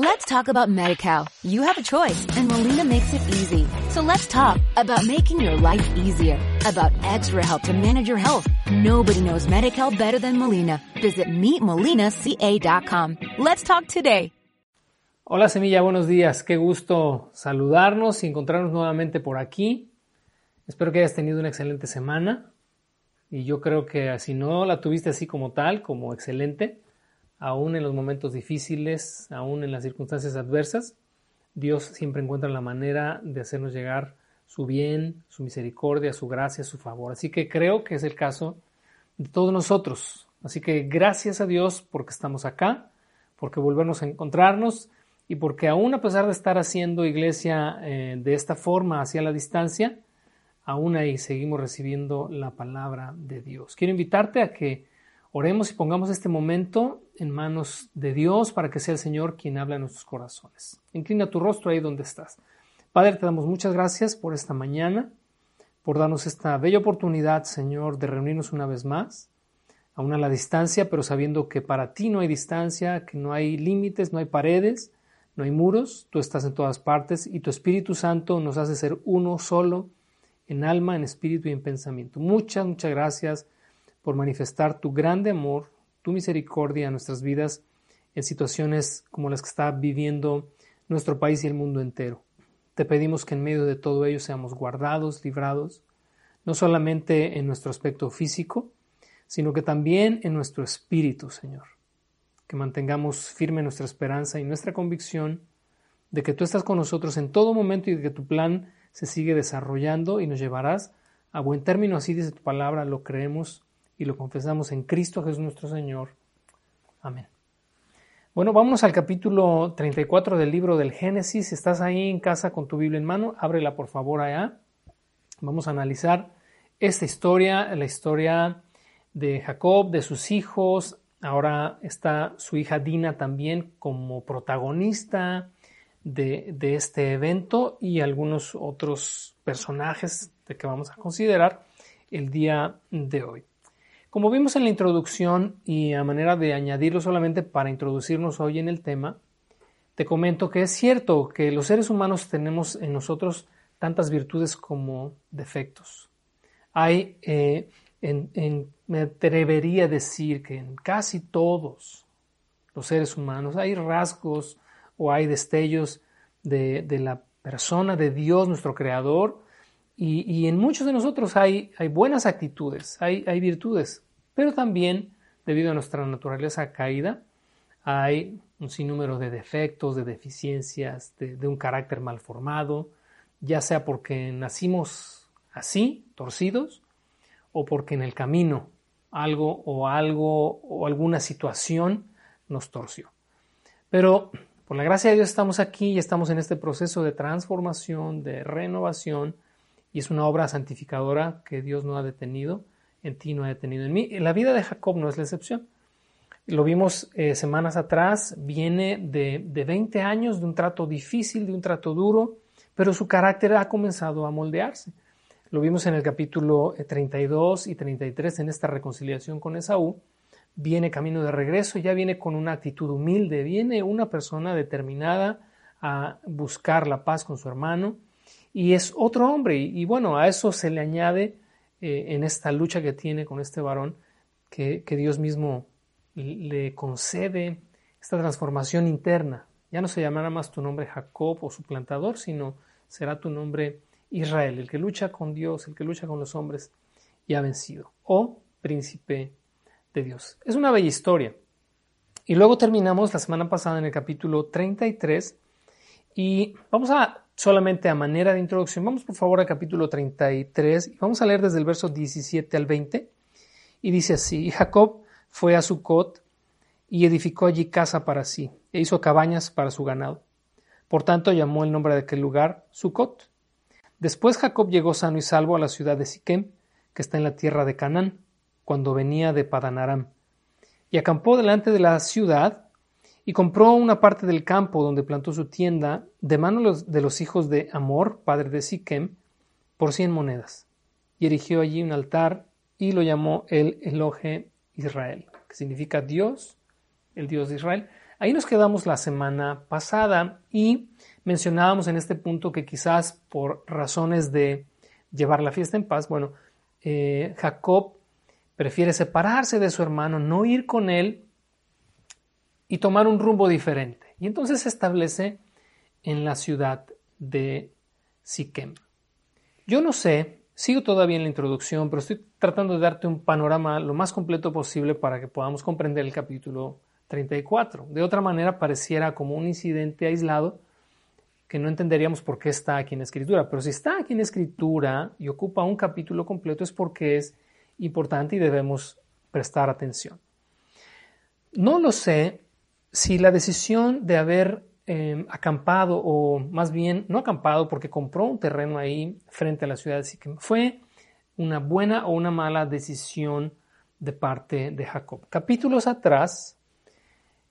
Let's talk about MediCal. You have a choice and Molina makes it easy. So let's talk about making your life easier, about extra help to manage your health. Nobody knows MediCal better than Molina. Visit meetmolinaca.com. Let's talk today. Hola Semilla, buenos días. Qué gusto saludarnos y encontrarnos nuevamente por aquí. Espero que hayas tenido una excelente semana. Y yo creo que si no la tuviste así como tal, como excelente, aún en los momentos difíciles, aún en las circunstancias adversas, Dios siempre encuentra la manera de hacernos llegar su bien, su misericordia, su gracia, su favor. Así que creo que es el caso de todos nosotros. Así que gracias a Dios porque estamos acá, porque volvemos a encontrarnos y porque aún a pesar de estar haciendo iglesia eh, de esta forma hacia la distancia, aún ahí seguimos recibiendo la palabra de Dios. Quiero invitarte a que Oremos y pongamos este momento en manos de Dios para que sea el Señor quien habla en nuestros corazones. Inclina tu rostro ahí donde estás. Padre, te damos muchas gracias por esta mañana, por darnos esta bella oportunidad, Señor, de reunirnos una vez más, aún a la distancia, pero sabiendo que para ti no hay distancia, que no hay límites, no hay paredes, no hay muros, tú estás en todas partes y tu Espíritu Santo nos hace ser uno solo en alma, en espíritu y en pensamiento. Muchas, muchas gracias por manifestar tu grande amor, tu misericordia en nuestras vidas en situaciones como las que está viviendo nuestro país y el mundo entero. Te pedimos que en medio de todo ello seamos guardados, librados, no solamente en nuestro aspecto físico, sino que también en nuestro espíritu, Señor. Que mantengamos firme nuestra esperanza y nuestra convicción de que tú estás con nosotros en todo momento y de que tu plan se sigue desarrollando y nos llevarás a buen término, así dice tu palabra, lo creemos y lo confesamos en Cristo Jesús nuestro Señor. Amén. Bueno, vamos al capítulo 34 del libro del Génesis. Si estás ahí en casa con tu Biblia en mano, ábrela por favor allá. Vamos a analizar esta historia, la historia de Jacob, de sus hijos. Ahora está su hija Dina también como protagonista de, de este evento y algunos otros personajes de que vamos a considerar el día de hoy. Como vimos en la introducción y a manera de añadirlo solamente para introducirnos hoy en el tema, te comento que es cierto que los seres humanos tenemos en nosotros tantas virtudes como defectos. Hay, eh, me atrevería a decir que en casi todos los seres humanos hay rasgos o hay destellos de, la persona de Dios, nuestro Creador, y, en muchos de nosotros hay, buenas actitudes, hay, hay, virtudes, pero también, debido a nuestra naturaleza caída, hay un sinnúmero de defectos, de deficiencias, de, de un carácter mal formado, ya sea porque nacimos así, torcidos, o porque en el camino algo o algo o alguna situación nos torció. Pero por la gracia de Dios estamos aquí y estamos en este proceso de transformación, de renovación, y es una obra santificadora que Dios no ha detenido, en ti no ha detenido en mí. La vida de Jacob no es la excepción. Lo vimos eh, semanas atrás, viene de, de 20 años de un trato difícil, de un trato duro, pero su carácter ha comenzado a moldearse. Lo vimos en el capítulo 32 eh, y 33 en esta reconciliación con Esaú. Viene camino de regreso, ya viene con una actitud humilde, viene una persona determinada a buscar la paz con su hermano, y es otro hombre. Y, bueno, a eso se le añade eh, en esta lucha que tiene con este varón, que, Dios mismo le concede esta transformación interna. Ya no se llamará más tu nombre Jacob o suplantador, sino será tu nombre Israel, el que lucha con Dios, el que lucha con los hombres y ha vencido, o príncipe de Dios. Es una bella historia. Y luego terminamos la semana pasada en el capítulo 33 y vamos a solamente a manera de introducción, vamos por favor al capítulo 33 y vamos a leer desde el verso 17 al 20. Y dice así, Jacob fue a Sucot y edificó allí casa para sí, e hizo cabañas para su ganado. Por tanto llamó el nombre de aquel lugar Sucot. Después Jacob llegó sano y salvo a la ciudad de Siquem, que está en la tierra de Canaán, cuando venía de Padanaram, y acampó delante de la ciudad y compró una parte del campo donde plantó su tienda de manos de los hijos de Amor, padre de Siquem, por cien monedas, y erigió allí un altar y lo llamó el Eloje Israel, que significa Dios, el Dios de Israel. Ahí nos quedamos la semana pasada y mencionábamos en este punto que quizás por razones de llevar la fiesta en paz, bueno, eh, Jacob prefiere separarse de su hermano, no ir con él y tomar un rumbo diferente. Y entonces se establece en la ciudad de Siquem. Yo no sé, sigo todavía en la introducción, pero estoy tratando de darte un panorama lo más completo posible para que podamos comprender el capítulo 34. De otra manera, pareciera como un incidente aislado que no entenderíamos por qué está aquí en escritura. Pero si está aquí en escritura y ocupa un capítulo completo es porque es importante y debemos prestar atención. No lo sé si la decisión de haber em, acampado, o más bien no acampado porque compró un terreno ahí frente a la ciudad de Siquem, fue una buena o una mala decisión de parte de Jacob. Capítulos atrás,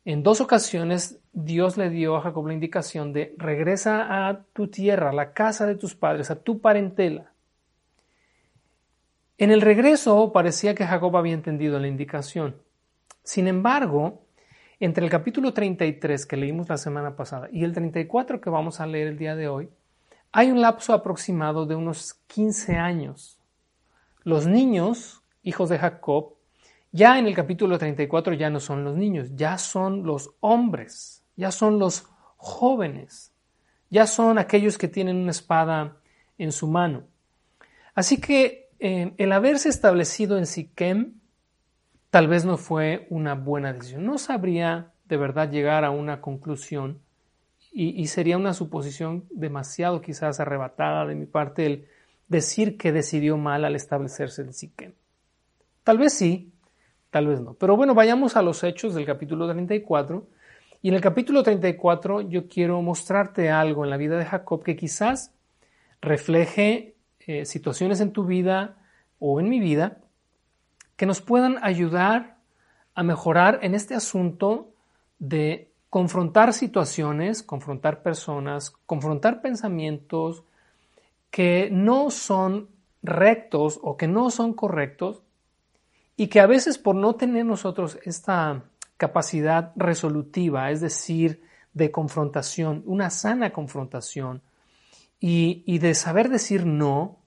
en dos ocasiones, Dios le dio a Jacob la indicación de regresa a tu tierra, a la casa de tus padres, a tu parentela. En el regreso parecía que Jacob había entendido la indicación. Sin embargo, entre el capítulo 33 que leímos la semana pasada y el 34 que vamos a leer el día de hoy, hay un lapso aproximado de unos 15 años. Los niños, hijos de Jacob, ya en el capítulo 34 ya no son los niños, ya son los hombres, ya son los jóvenes, ya son aquellos que tienen una espada en su mano. Así que eh, el haberse establecido en Siquem tal vez no fue una buena decisión. No sabría de verdad llegar a una conclusión y, sería una suposición demasiado quizás arrebatada de mi parte el decir que decidió mal al establecerse en Siquem. Tal vez sí, tal vez no. Pero bueno, vayamos a los hechos del capítulo 34. Y en el capítulo 34 yo quiero mostrarte algo en la vida de Jacob que quizás refleje eh, situaciones en tu vida o en mi vida que nos puedan ayudar a mejorar en este asunto de confrontar situaciones, confrontar personas, confrontar pensamientos que no son rectos o que no son correctos y que a veces por no tener nosotros esta capacidad resolutiva, es decir, de confrontación, una sana confrontación, y, de saber decir no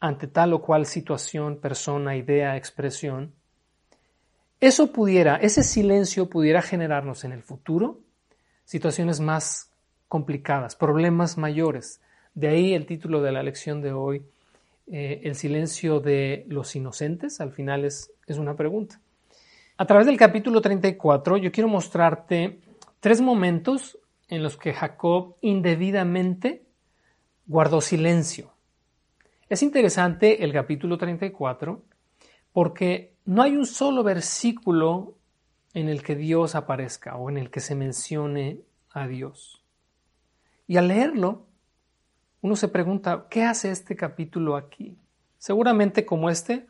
ante tal o cual situación, persona, idea, expresión, eso pudiera, ese silencio pudiera generarnos en el futuro situaciones más complicadas, problemas mayores. De ahí el título de la lección de hoy, eh, el silencio de los inocentes, al final es, es una pregunta. A través del capítulo 34 yo quiero mostrarte tres momentos en los que Jacob indebidamente guardó silencio. Es interesante el capítulo 34 porque no hay un solo versículo en el que Dios aparezca o en el que se mencione a Dios. Y al leerlo, uno se pregunta, ¿qué hace este capítulo aquí? Seguramente como este,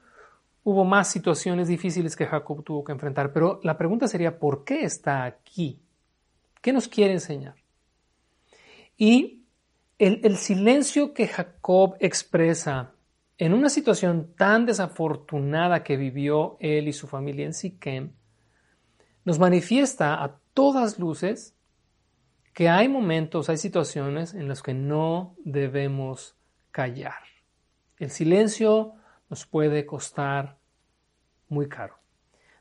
hubo más situaciones difíciles que Jacob tuvo que enfrentar, pero la pregunta sería, ¿por qué está aquí? ¿Qué nos quiere enseñar? Y el, silencio que Jacob expresa en una situación tan desafortunada que vivió él y su familia en Siquem, nos manifiesta a todas luces que hay momentos, hay situaciones en las que no debemos callar. El silencio nos puede costar muy caro.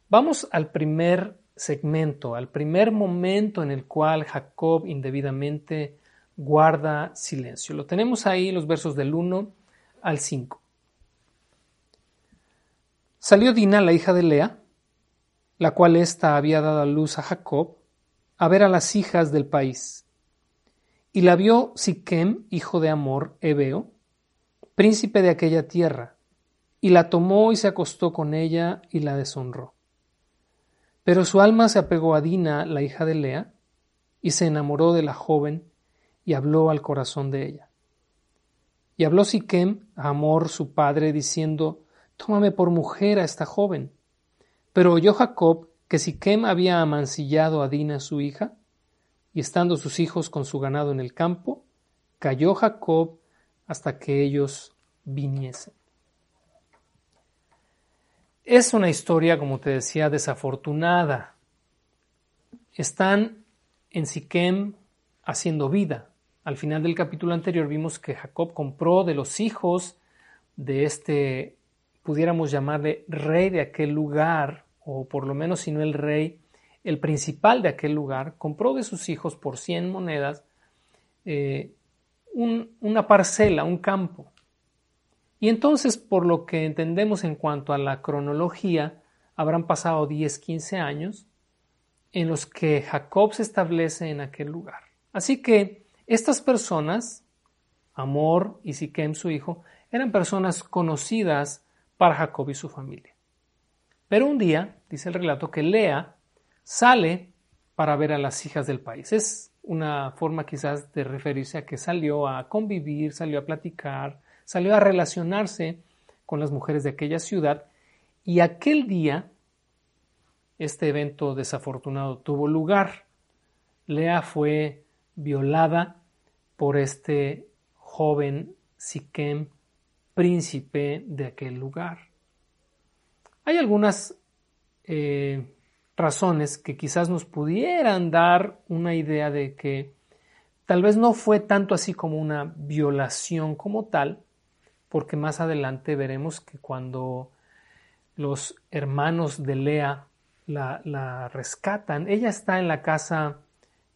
Vamos al primer segmento, al primer momento en el cual Jacob indebidamente guarda silencio. Lo tenemos ahí los versos del 1 al 5. Salió Dina, la hija de Lea, la cual ésta había dado a luz a Jacob, a ver a las hijas del país. Y la vio Siquem, hijo de Amor, Ebeo, príncipe de aquella tierra, y la tomó y se acostó con ella y la deshonró. Pero su alma se apegó a Dina, la hija de Lea, y se enamoró de la joven y habló al corazón de ella. Y habló Siquem a Amor su padre, diciendo, Tómame por mujer a esta joven. Pero oyó Jacob que Siquem había amancillado a Dina su hija, y estando sus hijos con su ganado en el campo, cayó Jacob hasta que ellos viniesen. Es una historia, como te decía, desafortunada. Están en Siquem haciendo vida. Al final del capítulo anterior vimos que Jacob compró de los hijos de este, pudiéramos llamarle rey de aquel lugar, o por lo menos si no el rey, el principal de aquel lugar, compró de sus hijos por 100 monedas eh, una parcela, un campo. Y entonces, por lo que entendemos en cuanto a la cronología, habrán pasado 10, 15 años en los que Jacob se establece en aquel lugar. Así que estas personas, Amor y Siquem, su hijo, eran personas conocidas para Jacob y su familia. Pero un día, dice el relato, que Lea sale para ver a las hijas del país. Es una forma quizás de referirse a que salió a convivir, salió a platicar, salió a relacionarse con las mujeres de aquella ciudad y aquel día este evento desafortunado tuvo lugar. Lea fue violada por este joven Siquem, príncipe de aquel lugar. Hay algunas eh, razones que quizás nos pudieran dar una idea de que tal vez no fue tanto así como una violación como tal, porque más adelante veremos que cuando los hermanos de Lea la, rescatan, ella está en la casa,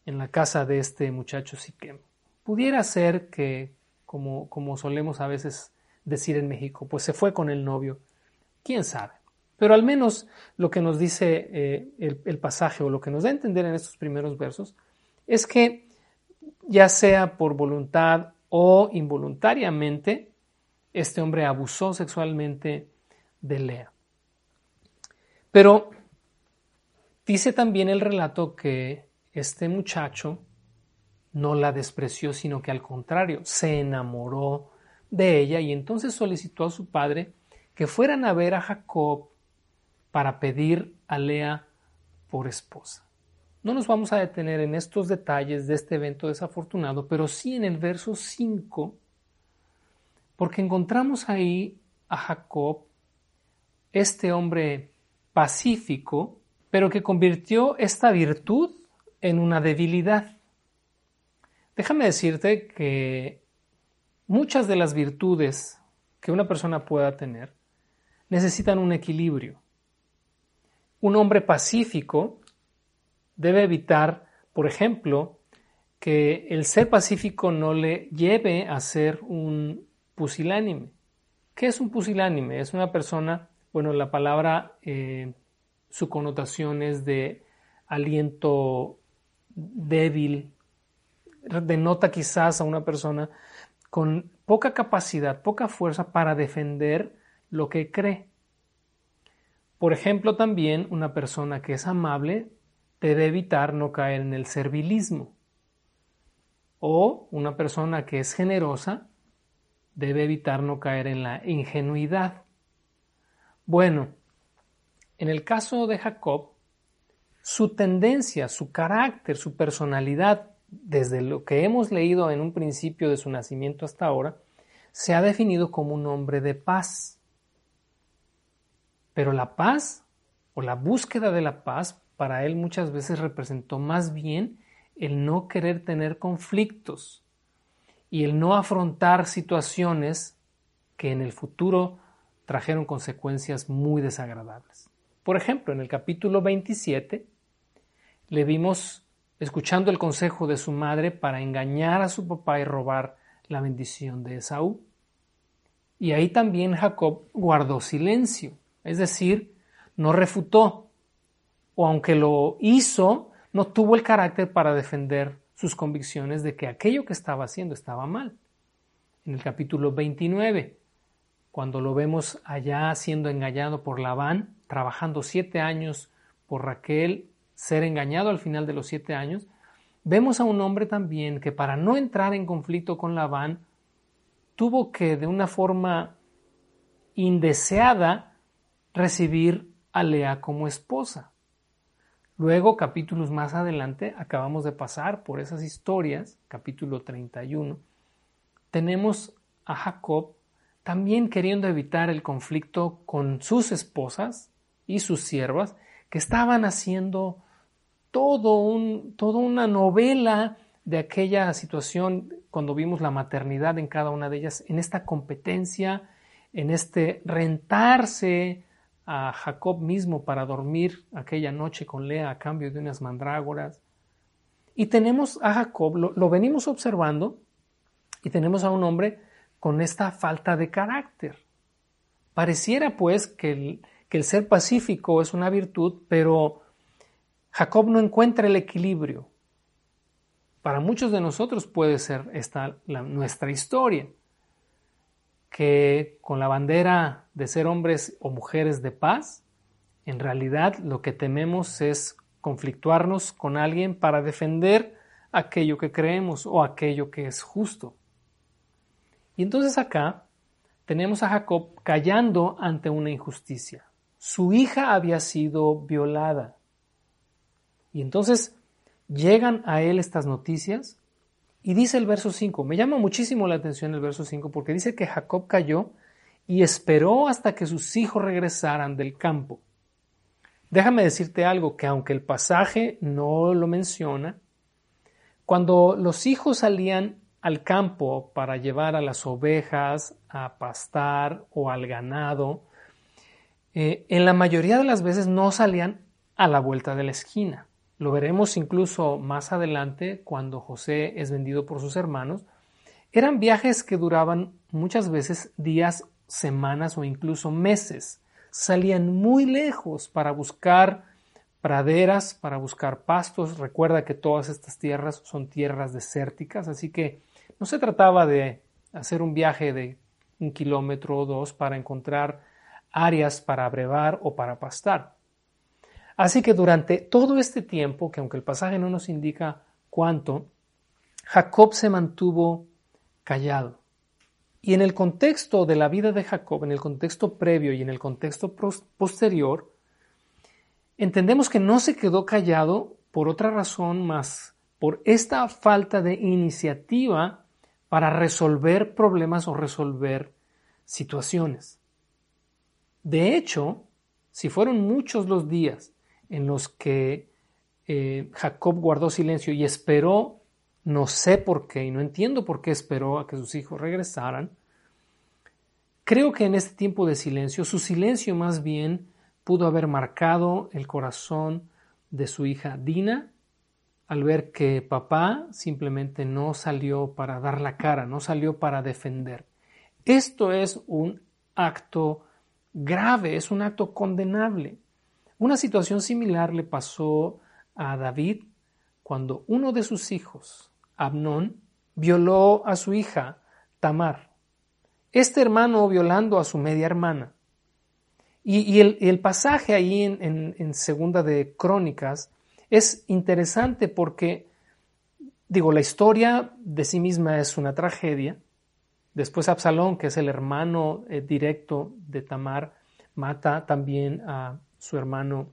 en la casa de este muchacho Siquem. Pudiera ser que, como, como solemos a veces decir en México, pues se fue con el novio. ¿Quién sabe? Pero al menos lo que nos dice eh, el, el, pasaje o lo que nos da a entender en estos primeros versos es que ya sea por voluntad o involuntariamente, este hombre abusó sexualmente de Lea. Pero dice también el relato que este muchacho no la despreció, sino que al contrario, se enamoró de ella y entonces solicitó a su padre que fueran a ver a Jacob para pedir a Lea por esposa. No nos vamos a detener en estos detalles de este evento desafortunado, pero sí en el verso 5, porque encontramos ahí a Jacob, este hombre pacífico, pero que convirtió esta virtud en una debilidad. Déjame decirte que muchas de las virtudes que una persona pueda tener necesitan un equilibrio. Un hombre pacífico debe evitar, por ejemplo, que el ser pacífico no le lleve a ser un pusilánime. ¿Qué es un pusilánime? Es una persona, bueno, la palabra, eh, su connotación es de aliento débil, denota quizás a una persona con poca capacidad, poca fuerza para defender lo que cree. Por ejemplo, también una persona que es amable debe evitar no caer en el servilismo. O una persona que es generosa debe evitar no caer en la ingenuidad. Bueno, en el caso de Jacob, su tendencia, su carácter, su personalidad, desde lo que hemos leído en un principio de su nacimiento hasta ahora, se ha definido como un hombre de paz. Pero la paz o la búsqueda de la paz para él muchas veces representó más bien el no querer tener conflictos y el no afrontar situaciones que en el futuro trajeron consecuencias muy desagradables. Por ejemplo, en el capítulo 27 le vimos escuchando el consejo de su madre para engañar a su papá y robar la bendición de Esaú. Y ahí también Jacob guardó silencio es decir, no refutó, o aunque lo hizo, no tuvo el carácter para defender sus convicciones de que aquello que estaba haciendo estaba mal. En el capítulo 29, cuando lo vemos allá siendo engañado por Labán, trabajando siete años por Raquel, ser engañado al final de los siete años, vemos a un hombre también que para no entrar en conflicto con Labán, tuvo que de una forma indeseada recibir a Lea como esposa. Luego, capítulos más adelante, acabamos de pasar por esas historias, capítulo 31, tenemos a Jacob también queriendo evitar el conflicto con sus esposas y sus siervas que estaban haciendo todo un, toda una novela de aquella situación cuando vimos la maternidad en cada una de ellas, en esta competencia, en este rentarse a Jacob mismo para dormir aquella noche con Lea a cambio de unas mandrágoras. Y tenemos a Jacob, lo, venimos observando, y tenemos a un hombre con esta falta de carácter. Pareciera pues que el, que el ser pacífico es una virtud, pero Jacob no encuentra el equilibrio. Para muchos de nosotros puede ser esta nuestra historia, que con la bandera de ser hombres o mujeres de paz, en realidad lo que tememos es conflictuarnos con alguien para defender aquello que creemos o aquello que es justo. Y entonces acá tenemos a Jacob callando ante una injusticia. Su hija había sido violada. Y entonces llegan a él estas noticias y dice el verso 5, me llama muchísimo la atención el verso 5 porque dice que Jacob cayó y esperó hasta que sus hijos regresaran del campo. Déjame decirte algo que aunque el pasaje no lo menciona, cuando los hijos salían al campo para llevar a las ovejas a pastar o al ganado, eh, en la mayoría de las veces no salían a la vuelta de la esquina. Lo veremos incluso más adelante cuando José es vendido por sus hermanos. Eran viajes que duraban muchas veces días, semanas o incluso meses salían muy lejos para buscar praderas, para buscar pastos. Recuerda que todas estas tierras son tierras desérticas, así que no se trataba de hacer un viaje de un kilómetro o dos para encontrar áreas para brevar o para pastar. Así que durante todo este tiempo, que aunque el pasaje no nos indica cuánto, Jacob se mantuvo callado. Y en el contexto de la vida de Jacob, en el contexto previo y en el contexto posterior, entendemos que no se quedó callado por otra razón más, por esta falta de iniciativa para resolver problemas o resolver situaciones. De hecho, si fueron muchos los días en los que eh, Jacob guardó silencio y esperó no sé por qué y no entiendo por qué esperó a que sus hijos regresaran. Creo que en este tiempo de silencio, su silencio más bien pudo haber marcado el corazón de su hija Dina al ver que papá simplemente no salió para dar la cara, no salió para defender. Esto es un acto grave, es un acto condenable. Una situación similar le pasó a David cuando uno de sus hijos, Abnón violó a su hija Tamar. Este hermano violando a su media hermana. Y, el, pasaje ahí en, segunda de Crónicas es interesante porque, digo, la historia de sí misma es una tragedia. Después Absalón, que es el hermano eh, directo de Tamar, mata también a su hermano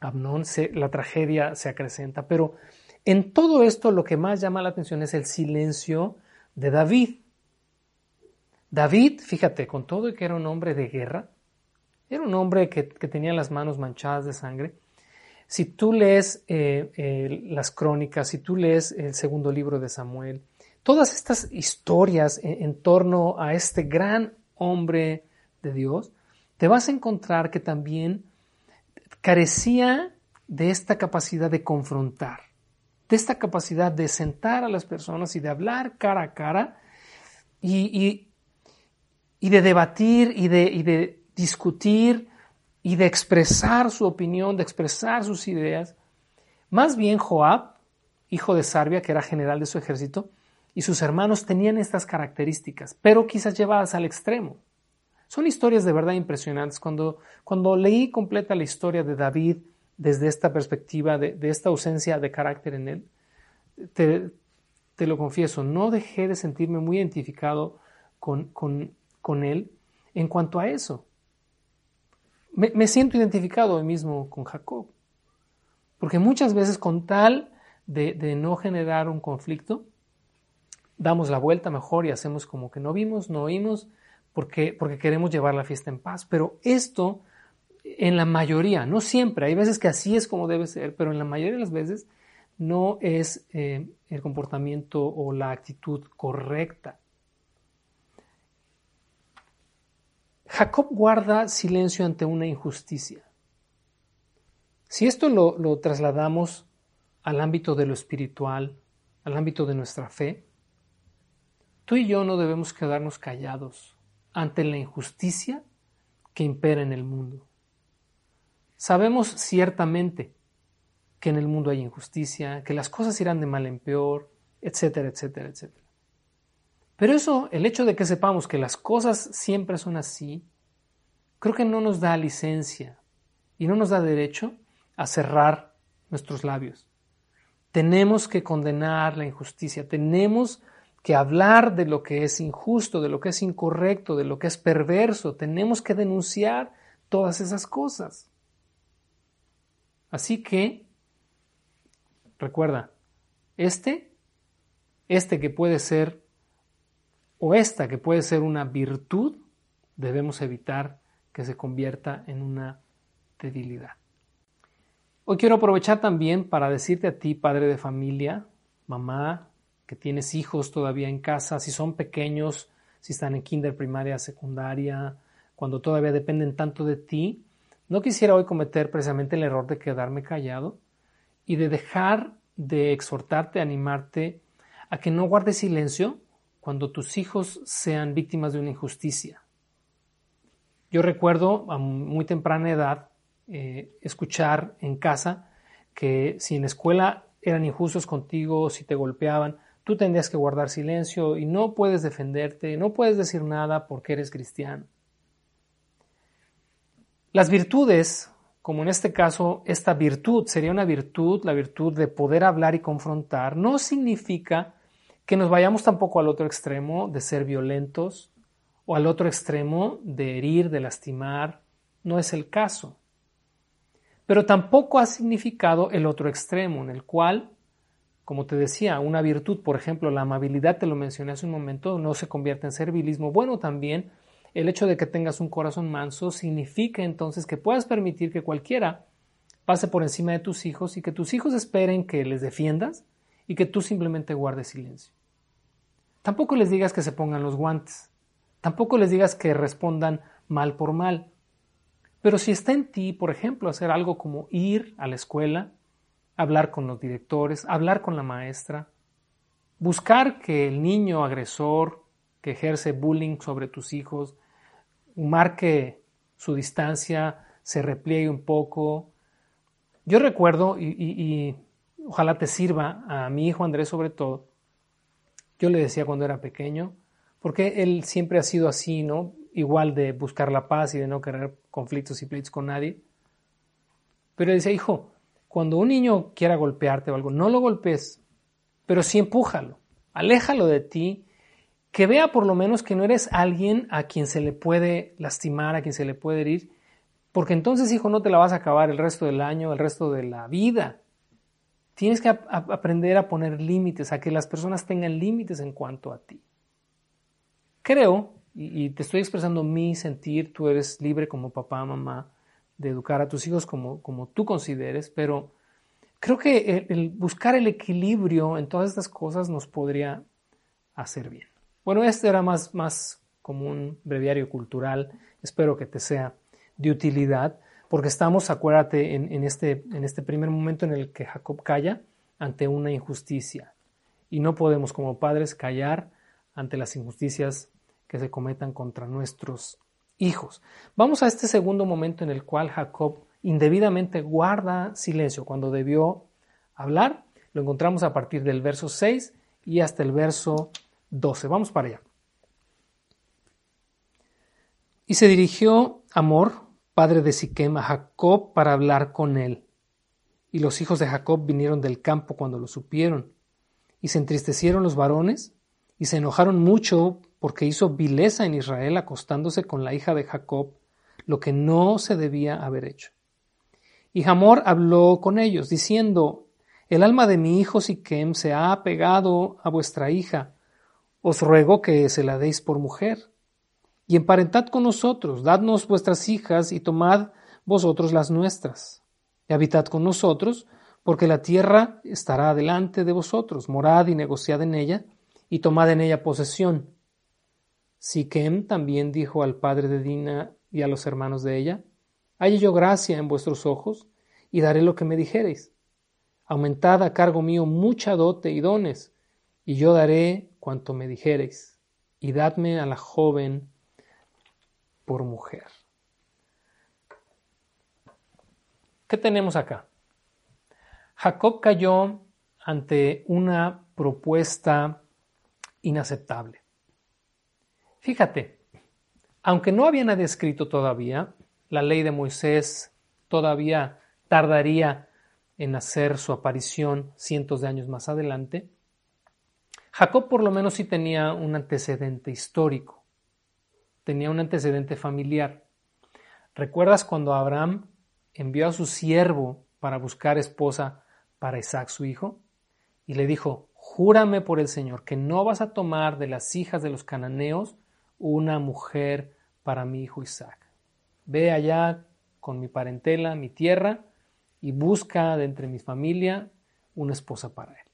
Abnón. la tragedia se acrecenta. Pero en todo esto lo que más llama la atención es el silencio de David. David, fíjate, con todo y que era un hombre de guerra, era un hombre que, tenía las manos manchadas de sangre. Si tú lees eh, las crónicas, si tú lees el segundo libro de Samuel, todas estas historias en torno a este gran hombre de Dios, te vas a encontrar que también carecía de esta capacidad de confrontar de esta capacidad de sentar a las personas y de hablar cara a cara y, de debatir y de, y de discutir y de expresar su opinión, de expresar sus ideas. Más bien Joab, hijo de Sarbia, que era general de su ejército, y sus hermanos tenían estas características, pero quizás llevadas al extremo. Son historias de verdad impresionantes. Cuando, cuando leí completa la historia de David, desde esta perspectiva de, esta ausencia de carácter en él, te, lo confieso, no dejé de sentirme muy identificado con, con, él en cuanto a eso. Me, siento identificado hoy mismo con Jacob, porque muchas veces con tal de, de no generar un conflicto, damos la vuelta mejor y hacemos como que no vimos, no oímos, porque, porque queremos llevar la fiesta en paz. Pero esto en la mayoría, no siempre, hay veces que así es como debe ser, pero en la mayoría de las veces no es eh, el comportamiento o la actitud correcta. Jacob guarda silencio ante una injusticia. Si esto lo, lo trasladamos al ámbito de lo espiritual, al ámbito de nuestra fe, tú y yo no debemos quedarnos callados ante la injusticia que impera en el mundo. Sabemos ciertamente que en el mundo hay injusticia, que las cosas irán de mal en peor, etcétera, etcétera, etcétera. Pero eso, el hecho de que sepamos que las cosas siempre son así, creo que no nos da licencia y no nos da derecho a cerrar nuestros labios. Tenemos que condenar la injusticia, tenemos que hablar de lo que es injusto, de lo que es incorrecto, de lo que es perverso, tenemos que denunciar todas esas cosas. Así que, recuerda, este, este que puede ser, o esta que puede ser una virtud, debemos evitar que se convierta en una debilidad. Hoy quiero aprovechar también para decirte a ti, padre de familia, mamá, que tienes hijos todavía en casa, si son pequeños, si están en kinder, primaria, secundaria, cuando todavía dependen tanto de ti, no quisiera hoy cometer precisamente el error de quedarme callado y de dejar de exhortarte, animarte a que no guardes silencio cuando tus hijos sean víctimas de una injusticia. Yo recuerdo a muy temprana edad eh, escuchar en casa que si en escuela eran injustos contigo, si te golpeaban, tú tendrías que guardar silencio y no puedes defenderte, no puedes decir nada porque eres cristiano. Las virtudes, como en este caso, esta virtud sería una virtud, la virtud de poder hablar y confrontar, no significa que nos vayamos tampoco al otro extremo de ser violentos o al otro extremo de herir, de lastimar, no es el caso pero tampoco ha significado el otro extremo, en el cual, como te decía, una virtud, por ejemplo, la amabilidad, te lo mencioné hace un momento, no se convierte en servilismo. Bueno, también el hecho de que tengas un corazón manso significa entonces que puedas permitir que cualquiera pase por encima de tus hijos y que tus hijos esperen que les defiendas y que tú simplemente guardes silencio. Tampoco les digas que se pongan los guantes. Tampoco les digas que respondan mal por mal. Pero si está en ti, por ejemplo, hacer algo como ir a la escuela, hablar con los directores, hablar con la maestra, buscar que el niño agresor que ejerce bullying sobre tus hijos marque su distancia, se repliegue un poco. Yo recuerdo, y, ojalá te sirva a mi hijo Andrés sobre todo, yo le decía cuando era pequeño, porque él siempre ha sido así, ¿no? igual de buscar la paz y de no querer conflictos y pleitos con nadie. Pero decía, hijo, cuando un niño quiera golpearte o algo, no lo golpes, pero sí empújalo, aléjalo de ti, que vea por lo menos que no eres alguien a quien se le puede lastimar, a quien se le puede herir, porque entonces, hijo, no te la vas a acabar el resto del año, el resto de la vida. Tienes que aprender a poner límites, a que las personas tengan límites en cuanto a ti. Creo y, te estoy expresando mi sentir, tú eres libre como papá, mamá, de educar a tus hijos como, como tú consideres, pero creo que el, buscar el equilibrio en todas estas cosas nos podría hacer bien. Bueno, este era más, más como un breviario cultural, espero que te sea de utilidad, porque estamos, acuérdate, en, en, este, en este primer momento en el que Jacob calla ante una injusticia. Y no podemos como padres callar ante las injusticias que se cometan contra nuestros hijos. Vamos a este segundo momento en el cual Jacob indebidamente guarda silencio cuando debió hablar. Lo encontramos a partir del verso 6 y hasta el verso 12. Vamos para allá. Y se dirigió Amor, padre de Siquem, a Jacob para hablar con él. Y los hijos de Jacob vinieron del campo cuando lo supieron. Y se entristecieron los varones y se enojaron mucho porque hizo vileza en Israel acostándose con la hija de Jacob, lo que no se debía haber hecho. Y Hamor habló con ellos, diciendo, El alma de mi hijo Siquem se ha apegado a vuestra hija, os ruego que se la deis por mujer. Y emparentad con nosotros, dadnos vuestras hijas y tomad vosotros las nuestras. Y habitad con nosotros, porque la tierra estará delante de vosotros. Morad y negociad en ella, y tomad en ella posesión. Siquem también dijo al padre de Dina y a los hermanos de ella, Halle yo gracia en vuestros ojos, y daré lo que me dijereis. Aumentad a cargo mío mucha dote y dones, y yo daré cuanto me dijereis, y dadme a la joven por mujer. ¿Qué tenemos acá? Jacob cayó ante una propuesta inaceptable. Fíjate, aunque no había nadie escrito todavía, la ley de Moisés todavía tardaría en hacer su aparición cientos de años más adelante, Jacob por lo menos sí tenía un antecedente histórico, tenía un antecedente familiar. ¿Recuerdas cuando Abraham envió a su siervo para buscar esposa para Isaac su hijo? Y le dijo, júrame por el Señor que no vas a tomar de las hijas de los cananeos una mujer para mi hijo Isaac. Ve allá con mi parentela, mi tierra, y busca de entre mi familia una esposa para él.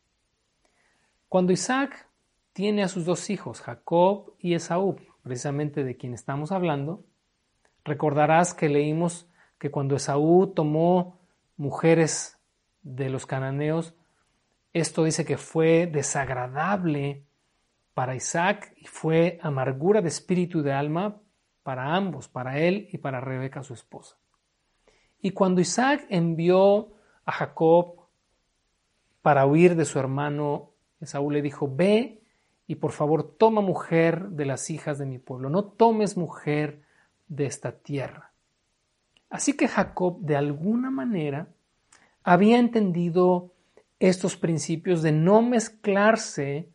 Cuando Isaac tiene a sus dos hijos, Jacob y Esaú, precisamente de quien estamos hablando, recordarás que leímos que cuando Esaú tomó mujeres de los cananeos, esto dice que fue desagradable para Isaac y fue amargura de espíritu y de alma para ambos, para él y para Rebeca su esposa. Y cuando Isaac envió a Jacob para huir de su hermano, Esaú le dijo, ve y por favor toma mujer de las hijas de mi pueblo, no tomes mujer de esta tierra. Así que Jacob de alguna manera había entendido estos principios de no mezclarse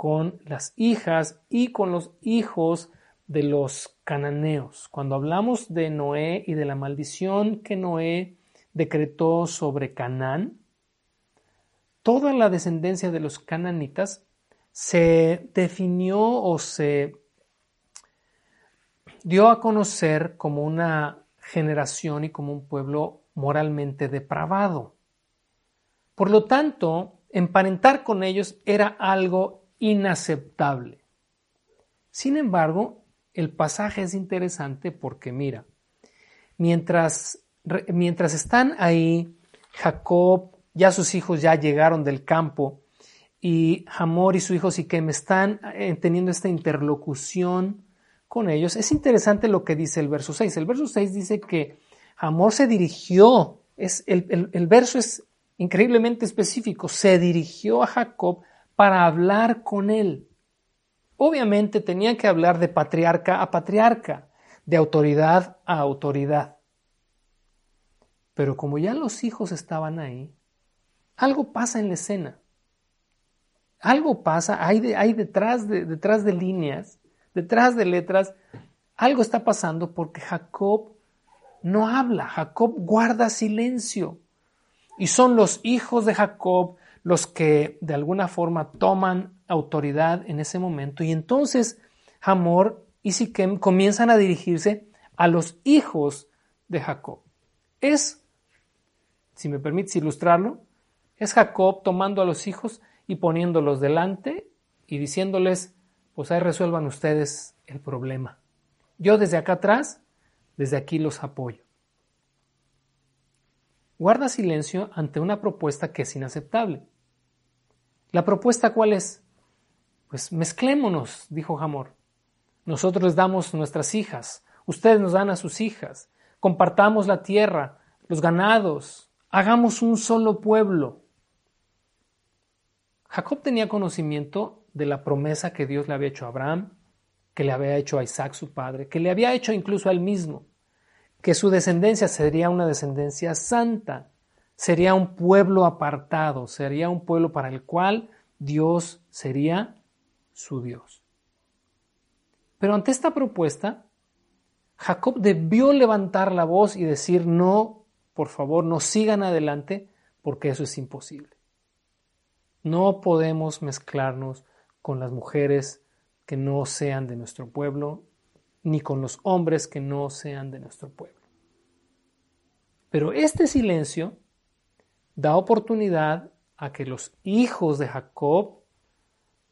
con las hijas y con los hijos de los cananeos. Cuando hablamos de Noé y de la maldición que Noé decretó sobre Canaán, toda la descendencia de los cananitas se definió o se dio a conocer como una generación y como un pueblo moralmente depravado. Por lo tanto, emparentar con ellos era algo inaceptable. Sin embargo, el pasaje es interesante porque mira, mientras, mientras están ahí, Jacob, ya sus hijos ya llegaron del campo y Hamor y su hijo Siquem están eh, teniendo esta interlocución con ellos. Es interesante lo que dice el verso 6. El verso 6 dice que Hamor se dirigió, es, el, el verso es increíblemente específico, se dirigió a Jacob para hablar con él. Obviamente tenían que hablar de patriarca a patriarca, de autoridad a autoridad. Pero como ya los hijos estaban ahí, algo pasa en la escena. Algo pasa, hay, detrás, de, detrás de líneas, detrás de letras, algo está pasando porque Jacob no habla, Jacob guarda silencio. Y son los hijos de Jacob los que de alguna forma toman autoridad en ese momento. Y entonces Hamor y Siquem comienzan a dirigirse a los hijos de Jacob. Es, si me permites ilustrarlo, es Jacob tomando a los hijos y poniéndolos delante y diciéndoles, pues ahí resuelvan ustedes el problema. Yo desde acá atrás, desde aquí los apoyo. Guarda silencio ante una propuesta que es inaceptable. ¿La propuesta cuál es? Pues mezclémonos, dijo Hamor. Nosotros les damos nuestras hijas, ustedes nos dan a sus hijas, compartamos la tierra, los ganados, hagamos un solo pueblo. Jacob tenía conocimiento de la promesa que Dios le había hecho a Abraham, que le había hecho a Isaac su padre, que le había hecho incluso a él mismo, que su descendencia sería una descendencia santa, sería un pueblo apartado, sería un pueblo para el cual Dios sería su Dios. Pero ante esta propuesta, Jacob debió levantar la voz y decir, no, por favor, no sigan adelante porque eso es imposible. No podemos mezclarnos con las mujeres que no sean de nuestro pueblo, ni con los hombres que no sean de nuestro pueblo. Pero este silencio da oportunidad a que los hijos de Jacob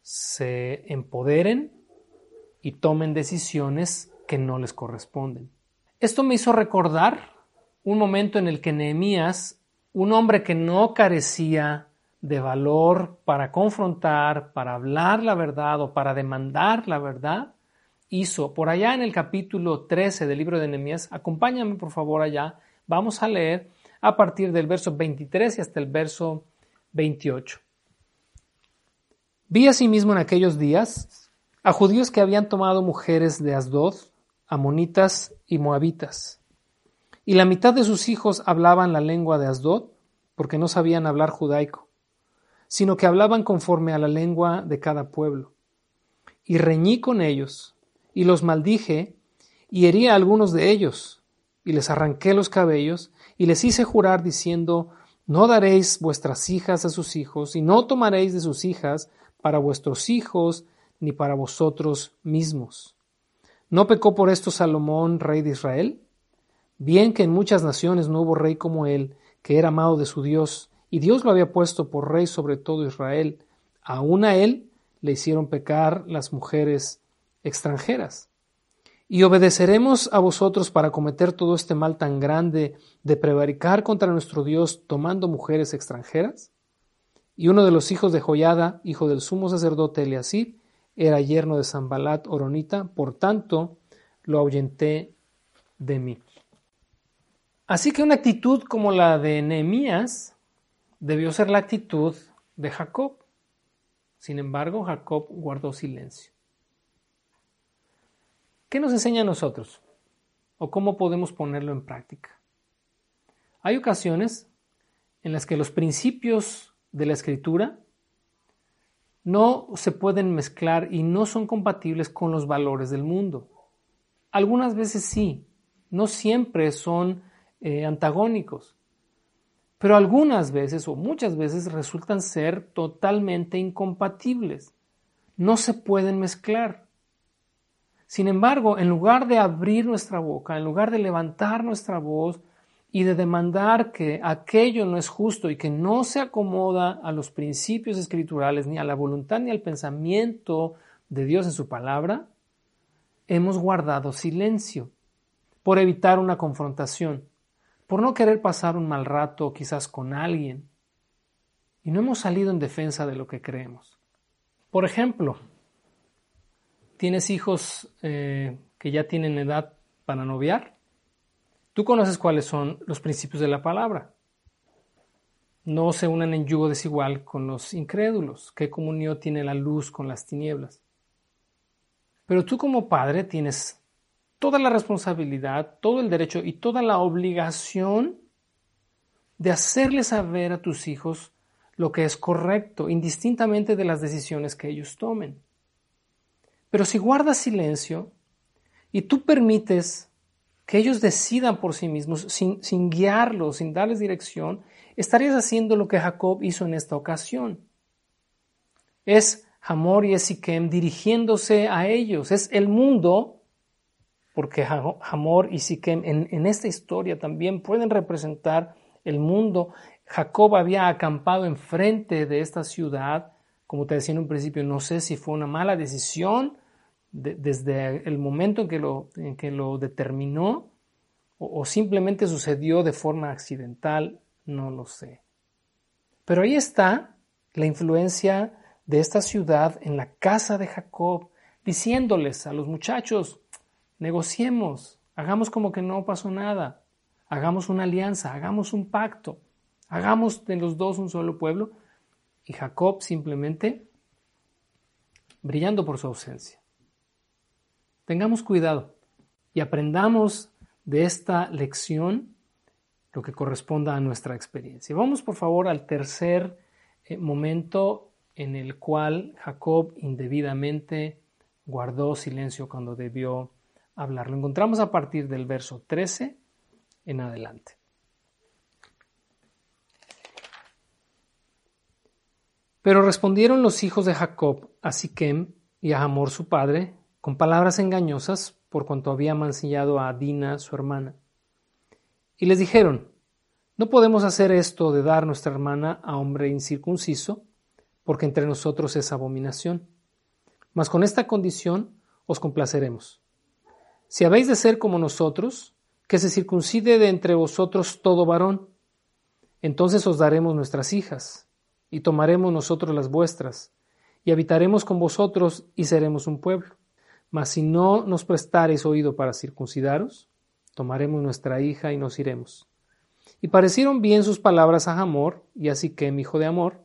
se empoderen y tomen decisiones que no les corresponden. Esto me hizo recordar un momento en el que Nehemías, un hombre que no carecía de valor para confrontar, para hablar la verdad o para demandar la verdad, hizo por allá en el capítulo 13 del libro de Nehemías, acompáñame por favor allá, vamos a leer a partir del verso 23 y hasta el verso 28. Vi asimismo en aquellos días a judíos que habían tomado mujeres de Asdod, amonitas y moabitas. Y la mitad de sus hijos hablaban la lengua de Asdod, porque no sabían hablar judaico, sino que hablaban conforme a la lengua de cada pueblo. Y reñí con ellos, y los maldije, y herí a algunos de ellos, y les arranqué los cabellos, y les hice jurar diciendo, no daréis vuestras hijas a sus hijos, y no tomaréis de sus hijas, para vuestros hijos ni para vosotros mismos. ¿No pecó por esto Salomón, rey de Israel? Bien que en muchas naciones no hubo rey como él, que era amado de su Dios, y Dios lo había puesto por rey sobre todo Israel. Aún a él le hicieron pecar las mujeres extranjeras. ¿Y obedeceremos a vosotros para cometer todo este mal tan grande de prevaricar contra nuestro Dios tomando mujeres extranjeras? Y uno de los hijos de Joyada, hijo del sumo sacerdote Eliasib, era yerno de Zambalat Oronita, por tanto lo ahuyenté de mí. Así que una actitud como la de Nehemías debió ser la actitud de Jacob. Sin embargo, Jacob guardó silencio. ¿Qué nos enseña a nosotros? ¿O cómo podemos ponerlo en práctica? Hay ocasiones en las que los principios de la escritura no se pueden mezclar y no son compatibles con los valores del mundo. Algunas veces sí, no siempre son eh, antagónicos, pero algunas veces o muchas veces resultan ser totalmente incompatibles. No se pueden mezclar. Sin embargo, en lugar de abrir nuestra boca, en lugar de levantar nuestra voz y de demandar que aquello no es justo y que no se acomoda a los principios escriturales, ni a la voluntad ni al pensamiento de Dios en su palabra, hemos guardado silencio por evitar una confrontación, por no querer pasar un mal rato quizás con alguien, y no hemos salido en defensa de lo que creemos. Por ejemplo, tienes hijos eh, que ya tienen edad para noviar, Tú conoces cuáles son los principios de la palabra. No se unan en yugo desigual con los incrédulos. ¿Qué comunión tiene la luz con las tinieblas? Pero tú como padre tienes toda la responsabilidad, todo el derecho y toda la obligación de hacerle saber a tus hijos lo que es correcto, indistintamente de las decisiones que ellos tomen. Pero si guardas silencio y tú permites que ellos decidan por sí mismos, sin, guiarlos, sin darles dirección, estarías haciendo lo que Jacob hizo en esta ocasión. Es Hamor y Siquem dirigiéndose a ellos. Es el mundo, porque Hamor y Siquem en, en esta historia también pueden representar el mundo. Jacob había acampado enfrente de esta ciudad, como te decía en un principio, no sé si fue una mala decisión, desde el momento en que lo, en que lo determinó o, o simplemente sucedió de forma accidental, no lo sé. Pero ahí está la influencia de esta ciudad en la casa de Jacob, diciéndoles a los muchachos, negociemos, hagamos como que no pasó nada, hagamos una alianza, hagamos un pacto, hagamos de los dos un solo pueblo. Y Jacob simplemente brillando por su ausencia. Tengamos cuidado y aprendamos de esta lección lo que corresponda a nuestra experiencia. Vamos por favor al tercer eh, momento en el cual Jacob indebidamente guardó silencio cuando debió hablar. Lo encontramos a partir del verso 13 en adelante. Pero respondieron los hijos de Jacob a Siquem y a Hamor su padre, con palabras engañosas, por cuanto había mancillado a Dina, su hermana. Y les dijeron, No podemos hacer esto de dar nuestra hermana a hombre incircunciso, porque entre nosotros es abominación. Mas con esta condición os complaceremos. Si habéis de ser como nosotros, que se circuncide de entre vosotros todo varón. Entonces os daremos nuestras hijas, y tomaremos nosotros las vuestras, y habitaremos con vosotros, y seremos un pueblo. Mas si no nos prestareis oído para circuncidaros, tomaremos nuestra hija y nos iremos. Y parecieron bien sus palabras a Hamor y a Siquem, hijo de Amor,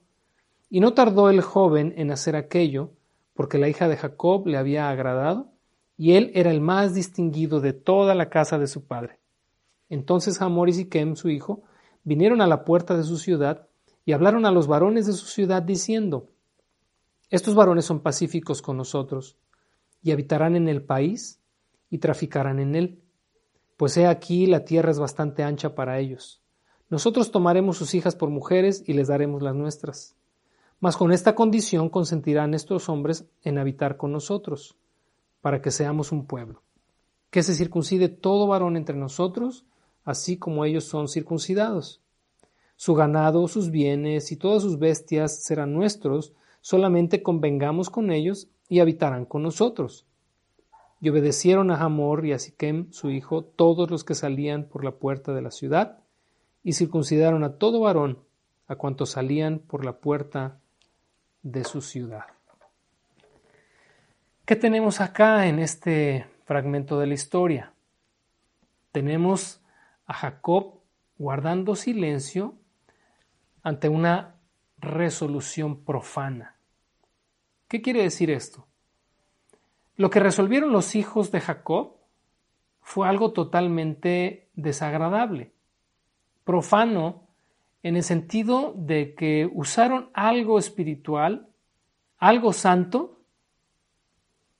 y no tardó el joven en hacer aquello, porque la hija de Jacob le había agradado, y él era el más distinguido de toda la casa de su padre. Entonces Hamor y Siquem, su hijo, vinieron a la puerta de su ciudad y hablaron a los varones de su ciudad diciendo, Estos varones son pacíficos con nosotros, y habitarán en el país y traficarán en él, pues he aquí la tierra es bastante ancha para ellos. Nosotros tomaremos sus hijas por mujeres y les daremos las nuestras. Mas con esta condición consentirán estos hombres en habitar con nosotros, para que seamos un pueblo. Que se circuncide todo varón entre nosotros, así como ellos son circuncidados. Su ganado, sus bienes y todas sus bestias serán nuestros, solamente convengamos con ellos y habitarán con nosotros. Y obedecieron a Hamor y a Siquem, su hijo, todos los que salían por la puerta de la ciudad, y circuncidaron a todo varón, a cuantos salían por la puerta de su ciudad. ¿Qué tenemos acá en este fragmento de la historia? Tenemos a Jacob guardando silencio ante una resolución profana. ¿Qué quiere decir esto? Lo que resolvieron los hijos de Jacob fue algo totalmente desagradable, profano en el sentido de que usaron algo espiritual, algo santo,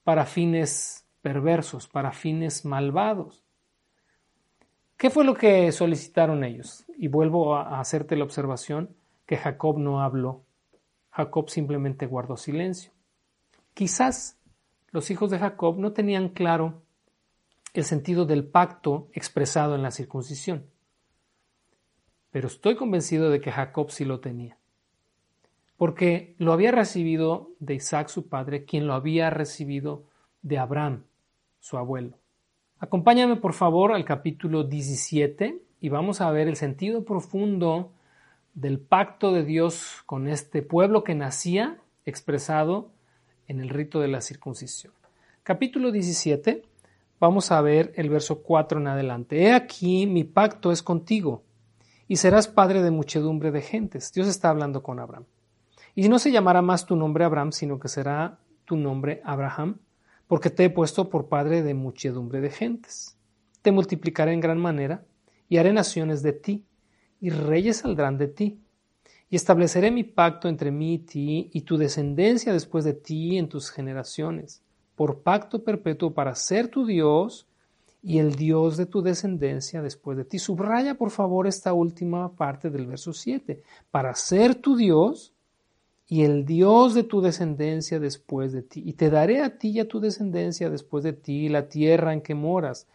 para fines perversos, para fines malvados. ¿Qué fue lo que solicitaron ellos? Y vuelvo a hacerte la observación que Jacob no habló. Jacob simplemente guardó silencio. Quizás los hijos de Jacob no tenían claro el sentido del pacto expresado en la circuncisión pero estoy convencido de que Jacob sí lo tenía, porque lo había recibido de Isaac su padre, quien lo había recibido de Abraham, su abuelo. Acompáñame por favor al capítulo 17 y vamos a ver el sentido profundo del pacto de Dios con este pueblo que nacía expresado en el rito de la circuncisión. Capítulo 17, vamos a ver el verso 4 en adelante. He aquí mi pacto es contigo y serás padre de muchedumbre de gentes. Dios está hablando con Abraham. Y no se llamará más tu nombre Abraham, sino que será tu nombre Abraham, porque te he puesto por padre de muchedumbre de gentes. Te multiplicaré en gran manera, y haré naciones de ti, y reyes saldrán de ti. Y estableceré mi pacto entre mí y ti, y tu descendencia después de ti en tus generaciones, por pacto perpetuo para ser tu Dios y el Dios de tu descendencia después de ti. Subraya por favor esta última parte del verso 7. Para ser tu Dios y el Dios de tu descendencia después de ti. Y te daré a ti y a tu descendencia después de ti la tierra en que moras,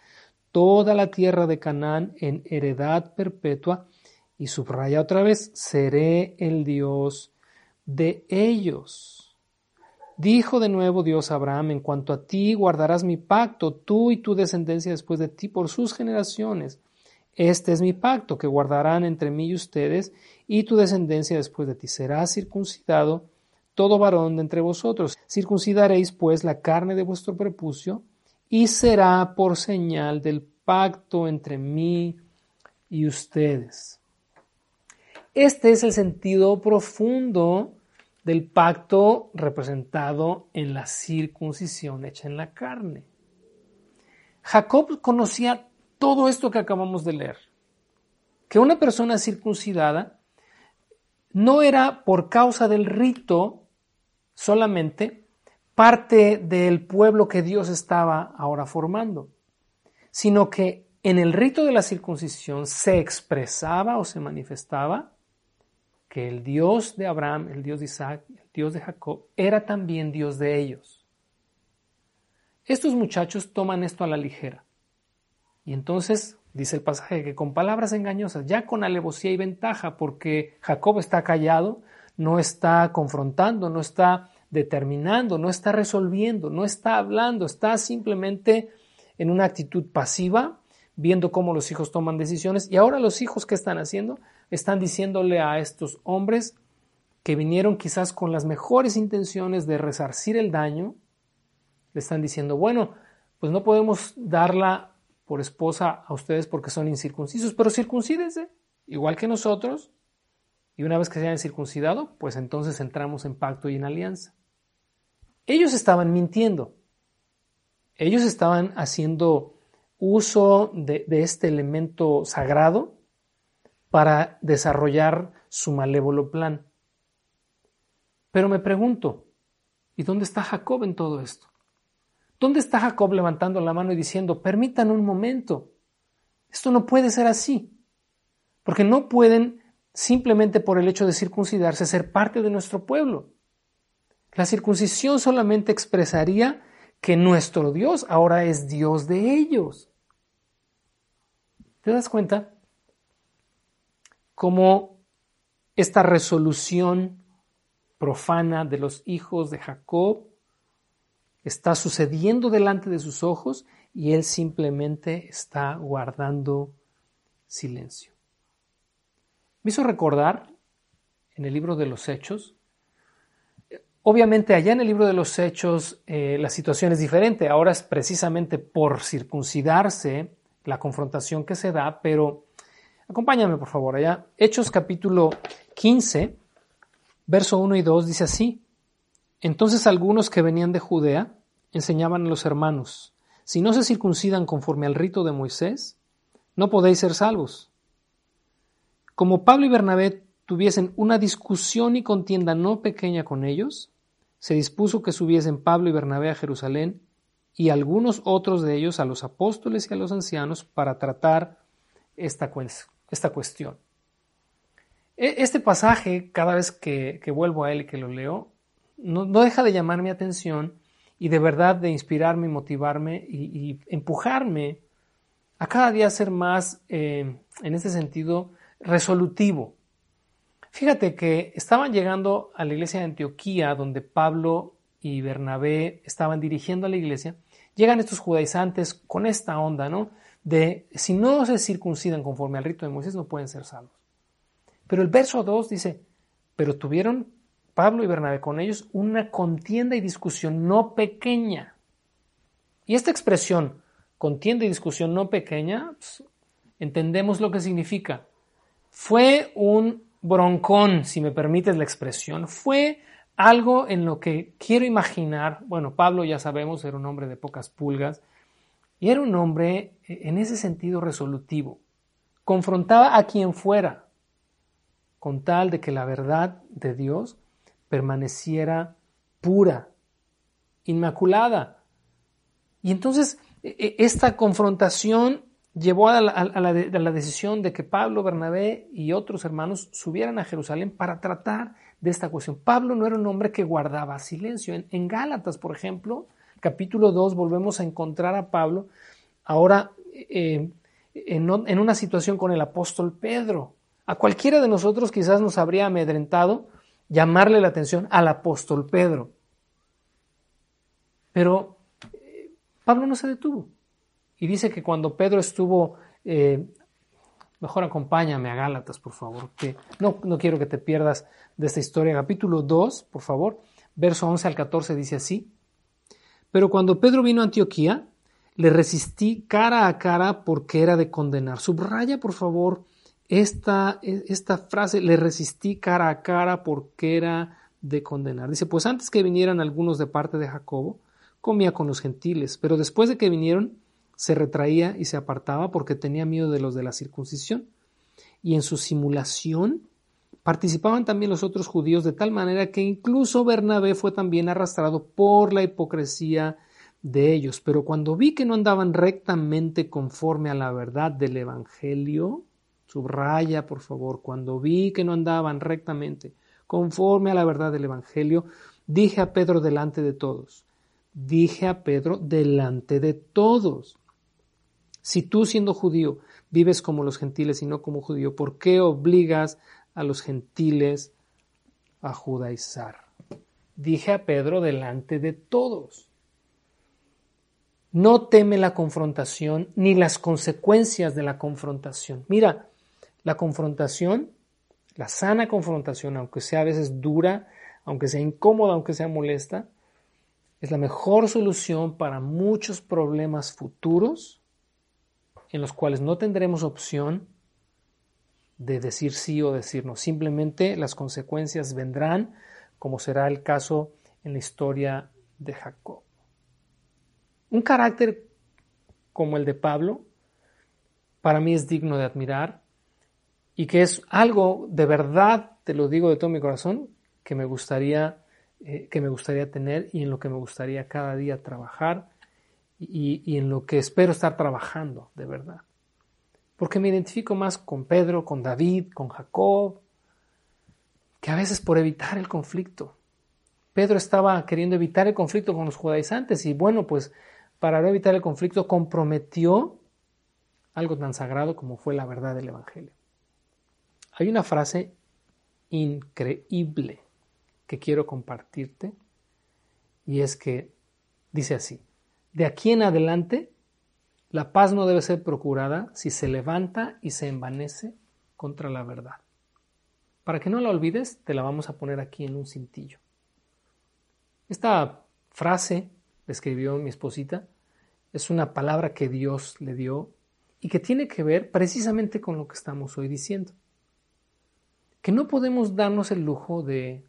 toda la tierra de Canaán en heredad perpetua. Y subraya otra vez, seré el Dios de ellos. Dijo de nuevo Dios a Abraham, en cuanto a ti guardarás mi pacto, tú y tu descendencia después de ti por sus generaciones. Este es mi pacto que guardarán entre mí y ustedes y tu descendencia después de ti. Será circuncidado todo varón de entre vosotros. Circuncidaréis pues la carne de vuestro prepucio y será por señal del pacto entre mí y ustedes. Este es el sentido profundo del pacto representado en la circuncisión hecha en la carne. Jacob conocía todo esto que acabamos de leer, que una persona circuncidada no era por causa del rito solamente parte del pueblo que Dios estaba ahora formando, sino que en el rito de la circuncisión se expresaba o se manifestaba que el Dios de Abraham, el Dios de Isaac, el Dios de Jacob, era también Dios de ellos. Estos muchachos toman esto a la ligera. Y entonces, dice el pasaje, que con palabras engañosas, ya con alevosía y ventaja, porque Jacob está callado, no está confrontando, no está determinando, no está resolviendo, no está hablando, está simplemente en una actitud pasiva, viendo cómo los hijos toman decisiones. Y ahora los hijos, ¿qué están haciendo? Están diciéndole a estos hombres que vinieron quizás con las mejores intenciones de resarcir el daño, le están diciendo, bueno, pues no podemos darla por esposa a ustedes porque son incircuncisos, pero circuncídense, igual que nosotros, y una vez que se hayan circuncidado, pues entonces entramos en pacto y en alianza. Ellos estaban mintiendo, ellos estaban haciendo uso de, de este elemento sagrado para desarrollar su malévolo plan. Pero me pregunto, ¿y dónde está Jacob en todo esto? ¿Dónde está Jacob levantando la mano y diciendo, permitan un momento, esto no puede ser así? Porque no pueden simplemente por el hecho de circuncidarse ser parte de nuestro pueblo. La circuncisión solamente expresaría que nuestro Dios ahora es Dios de ellos. ¿Te das cuenta? Cómo esta resolución profana de los hijos de Jacob está sucediendo delante de sus ojos y él simplemente está guardando silencio. Me hizo recordar en el libro de los Hechos, obviamente allá en el libro de los Hechos eh, la situación es diferente, ahora es precisamente por circuncidarse la confrontación que se da, pero acompáñame por favor allá, Hechos capítulo 15, verso 1 y 2 dice así, entonces algunos que venían de Judea enseñaban a los hermanos, si no se circuncidan conforme al rito de Moisés, no podéis ser salvos. Como Pablo y Bernabé tuviesen una discusión y contienda no pequeña con ellos, se dispuso que subiesen Pablo y Bernabé a Jerusalén y algunos otros de ellos a los apóstoles y a los ancianos para tratar esta, cuestión. E, este pasaje, cada vez que, vuelvo a él y que lo leo, no, deja de llamar mi atención y de verdad de inspirarme y motivarme y, empujarme a cada día ser más, eh, en este sentido, resolutivo. Fíjate que estaban llegando a la iglesia de Antioquía, donde Pablo y Bernabé estaban dirigiendo a la iglesia, llegan estos judaizantes con esta onda, ¿no? De si no se circuncidan conforme al rito de Moisés, no pueden ser salvos. Pero el verso 2 dice, pero tuvieron Pablo y Bernabé con ellos una contienda y discusión no pequeña. Y esta expresión, contienda y discusión no pequeña, pues, entendemos lo que significa. Fue un broncón, si me permites la expresión, fue algo en lo que quiero imaginar, bueno, Pablo ya sabemos, era un hombre de pocas pulgas, y era un hombre eh, en ese sentido resolutivo. Confrontaba a quien fuera, con tal de que la verdad de Dios permaneciera pura, inmaculada. Y entonces e, e, esta confrontación llevó a la, decisión de que Pablo, Bernabé y otros hermanos subieran a Jerusalén para tratar de esta cuestión. Pablo no era un hombre que guardaba silencio. En, Gálatas, por ejemplo, capítulo 2, volvemos a encontrar a Pablo ahora eh, en, en una situación con el apóstol Pedro. A cualquiera de nosotros quizás nos habría amedrentado llamarle la atención al apóstol Pedro. Pero eh, Pablo no se detuvo. Y dice que cuando Pedro estuvo, eh, mejor acompáñame a Gálatas, por favor, que no, no quiero que te pierdas de esta historia. Capítulo 2, por favor, verso 11 al 14 dice así. Pero cuando Pedro vino a Antioquía, le resistí cara a cara porque era de condenar. Subraya, por favor, esta, esta frase, le resistí cara a cara porque era de condenar. Dice, pues antes que vinieran algunos de parte de Jacobo, comía con los gentiles, pero después de que vinieron, se retraía y se apartaba porque tenía miedo de los de la circuncisión. Y en su simulación participaban también los otros judíos de tal manera que incluso Bernabé fue también arrastrado por la hipocresía de ellos. Pero cuando vi que no andaban rectamente conforme a la verdad del Evangelio, Subraya, por favor, cuando vi que no andaban rectamente, conforme a la verdad del Evangelio, dije a Pedro delante de todos, dije a Pedro delante de todos, Si tú siendo judío vives como los gentiles y no como judío, ¿por qué obligas a los gentiles a judaizar? Dije a Pedro delante de todos. No teme la confrontación ni las consecuencias de la confrontación. Mira, la confrontación, la sana confrontación, aunque sea a veces dura, aunque sea incómoda, aunque sea molesta, es la mejor solución para muchos problemas futuros en los cuales no tendremos opción de decir sí o decir no. Simplemente las consecuencias vendrán, como será el caso en la historia de Jacob. Un carácter como el de Pablo, para mí es digno de admirar y que es algo de verdad, te lo digo de todo mi corazón, que me gustaría, eh, que me gustaría tener y en lo que me gustaría cada día trabajar y, en lo que espero estar trabajando de verdad. Porque me identifico más con Pedro, con David, con Jacob, que a veces por evitar el conflicto. Pedro estaba queriendo evitar el conflicto con los judaizantes y bueno, pues para no evitar el conflicto comprometió algo tan sagrado como fue la verdad del Evangelio. Hay una frase increíble que quiero compartirte y es que dice así, de aquí en adelante, la paz no debe ser procurada si se levanta y se envanece contra la verdad. Para que no la olvides, te la vamos a poner aquí en un cintillo. Esta frase, escribió mi esposita, es una palabra que Dios le dio y que tiene que ver precisamente con lo que estamos hoy diciendo. Que no podemos darnos el lujo de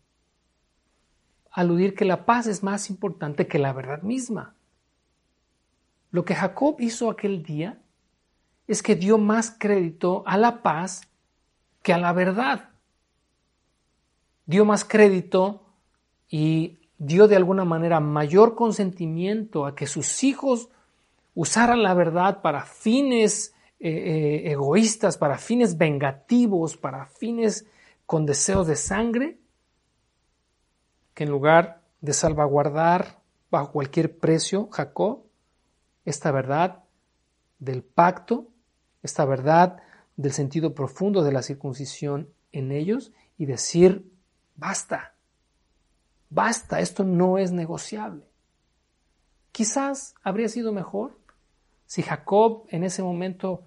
aludir que la paz es más importante que la verdad misma. Lo que Jacob hizo aquel día es que dio más crédito a la paz que a la verdad. Dio más crédito y dio de alguna manera mayor consentimiento a que sus hijos usaran la verdad para fines eh, eh, egoístas, para fines vengativos, para fines con deseos de sangre, que en lugar de salvaguardar bajo cualquier precio, Jacob esta verdad del pacto, esta verdad del sentido profundo de la circuncisión en ellos y decir, basta, basta, esto no es negociable. Quizás habría sido mejor si Jacob en ese momento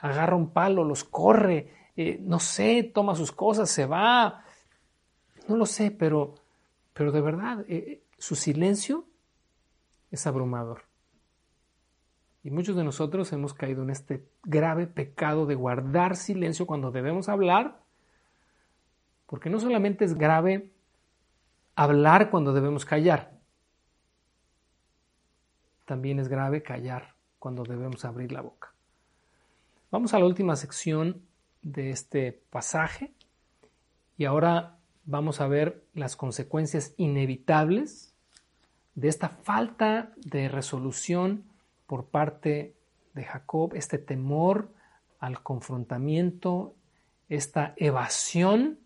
agarra un palo, los corre, eh, no sé, toma sus cosas, se va, no lo sé, pero, pero de verdad, eh, su silencio es abrumador. Y muchos de nosotros hemos caído en este grave pecado de guardar silencio cuando debemos hablar, porque no solamente es grave hablar cuando debemos callar, también es grave callar cuando debemos abrir la boca. Vamos a la última sección de este pasaje y ahora vamos a ver las consecuencias inevitables de esta falta de resolución por parte de Jacob, este temor al confrontamiento, esta evasión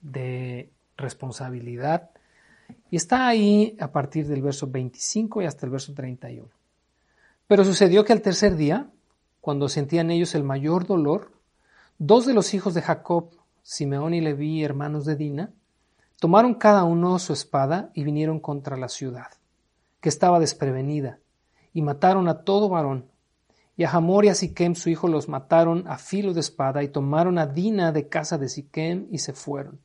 de responsabilidad. Y está ahí a partir del verso 25 y hasta el verso 31. Pero sucedió que al tercer día, cuando sentían ellos el mayor dolor, dos de los hijos de Jacob, Simeón y Leví, hermanos de Dina, tomaron cada uno su espada y vinieron contra la ciudad, que estaba desprevenida, y mataron a todo varón. Y a Hamor y a Siquem su hijo los mataron a filo de espada y tomaron a Dina de casa de Siquem y se fueron.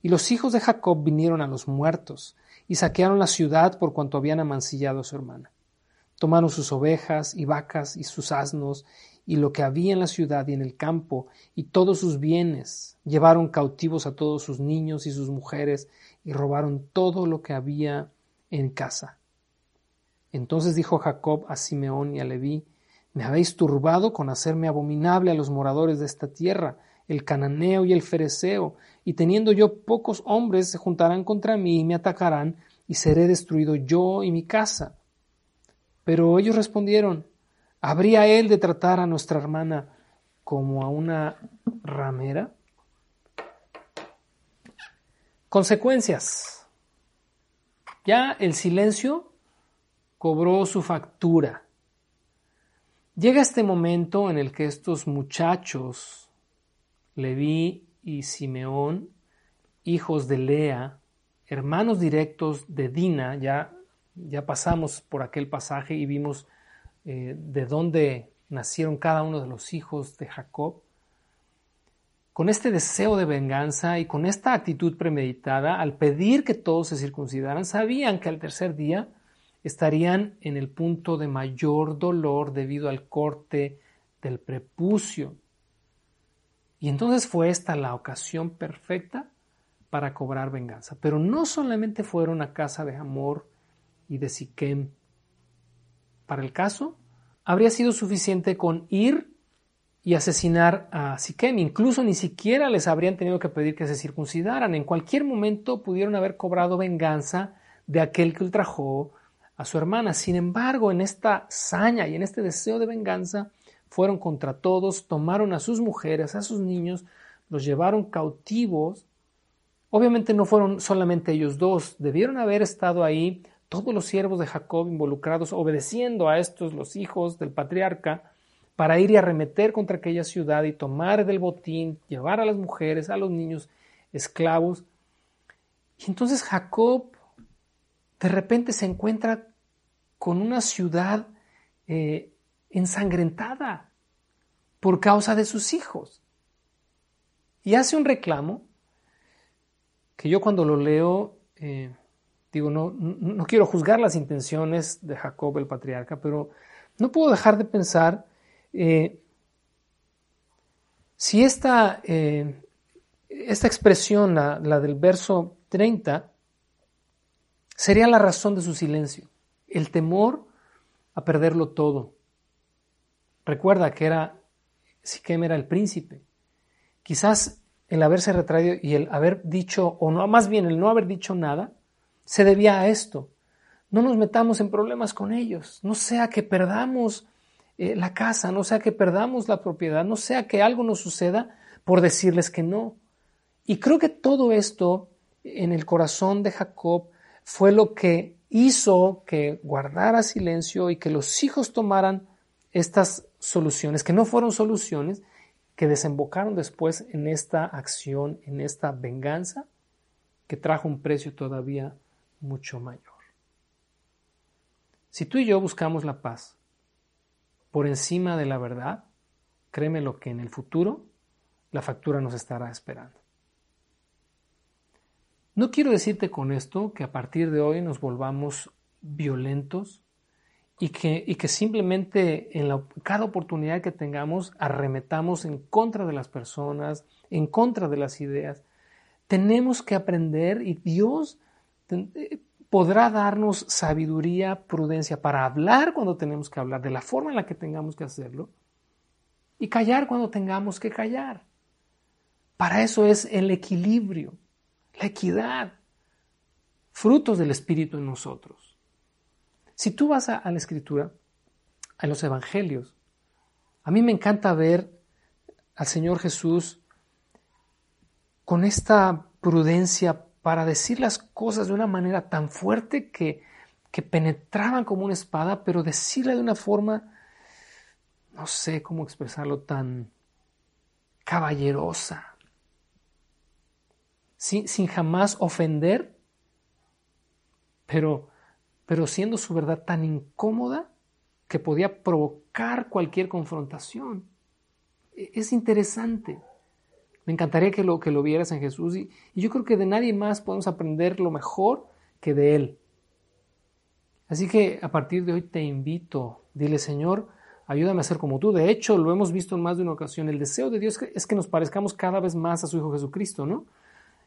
Y los hijos de Jacob vinieron a los muertos y saquearon la ciudad por cuanto habían amancillado a su hermana. Tomaron sus ovejas y vacas y sus asnos y lo que había en la ciudad y en el campo y todos sus bienes. Llevaron cautivos a todos sus niños y sus mujeres y robaron todo lo que había en casa. Entonces dijo Jacob a Simeón y a Leví, Me habéis turbado con hacerme abominable a los moradores de esta tierra, el cananeo y el fereceo, y teniendo yo pocos hombres se juntarán contra mí y me atacarán, y seré destruido yo y mi casa. Pero ellos respondieron, ¿habría él de tratar a nuestra hermana como a una ramera? Consecuencias. Ya el silencio cobró su factura. Llega este momento en el que estos muchachos, Leví y Simeón, hijos de Lea, hermanos directos de Dina, ya, ya pasamos por aquel pasaje y vimos eh, de dónde nacieron cada uno de los hijos de Jacob, con este deseo de venganza y con esta actitud premeditada, al pedir que todos se circuncidaran, sabían que al tercer día estarían en el punto de mayor dolor debido al corte del prepucio. Y entonces fue esta la ocasión perfecta para cobrar venganza. Pero no solamente fueron a casa de Amor y de Siquem. Para el caso, habría sido suficiente con ir y asesinar a Siquem. Incluso ni siquiera les habrían tenido que pedir que se circuncidaran. En cualquier momento pudieron haber cobrado venganza de aquel que ultrajó a su hermana. Sin embargo, en esta saña y en este deseo de venganza, fueron contra todos, tomaron a sus mujeres, a sus niños, los llevaron cautivos. Obviamente no fueron solamente ellos dos, debieron haber estado ahí todos los siervos de Jacob involucrados, obedeciendo a estos los hijos del patriarca, para ir y arremeter contra aquella ciudad y tomar del botín, llevar a las mujeres, a los niños esclavos. Y entonces Jacob de repente se encuentra con una ciudad eh, ensangrentada por causa de sus hijos. Y hace un reclamo que yo cuando lo leo, eh, digo, no, no quiero juzgar las intenciones de Jacob el patriarca, pero no puedo dejar de pensar eh, si esta, eh, esta expresión, la, del verso 30, sería la razón de su silencio, el temor a perderlo todo. Recuerda que era, Siquem era el príncipe. Quizás el haberse retraído y el haber dicho, o no, más bien el no haber dicho nada, se debía a esto. No nos metamos en problemas con ellos, no sea que perdamos eh, la casa, no sea que perdamos la propiedad, no sea que algo nos suceda por decirles que no. Y creo que todo esto en el corazón de Jacob fue lo que hizo que guardara silencio y que los hijos tomaran estas soluciones, que no fueron soluciones, que desembocaron después en esta acción, en esta venganza, que trajo un precio todavía mucho mayor. Si tú y yo buscamos la paz, por encima de la verdad, créeme lo que en el futuro la factura nos estará esperando. No quiero decirte con esto que a partir de hoy nos volvamos violentos y que, y que simplemente en cada oportunidad que tengamos arremetamos en contra de las personas, en contra de las ideas. Tenemos que aprender y Dios podrá darnos sabiduría, prudencia para hablar cuando tenemos que hablar, de la forma en la que tengamos que hacerlo, y callar cuando tengamos que callar. Para eso es el equilibrio, la equidad, frutos del Espíritu en nosotros. Si tú vas a, la Escritura, a los Evangelios, a mí me encanta ver al Señor Jesús con esta prudencia para decir las cosas de una manera tan fuerte que, que penetraban como una espada, pero decirla de una forma, no sé cómo expresarlo, tan caballerosa, sin, sin jamás ofender, pero, pero siendo su verdad tan incómoda que podía provocar cualquier confrontación. E, es interesante. Me encantaría que lo, que lo vieras en Jesús y, yo creo que de nadie más podemos aprender lo mejor que de Él. Así que a partir de hoy te invito, dile Señor, ayúdame a ser como tú. De hecho, lo hemos visto en más de una ocasión. El deseo de Dios es que nos parezcamos cada vez más a su Hijo Jesucristo, ¿no?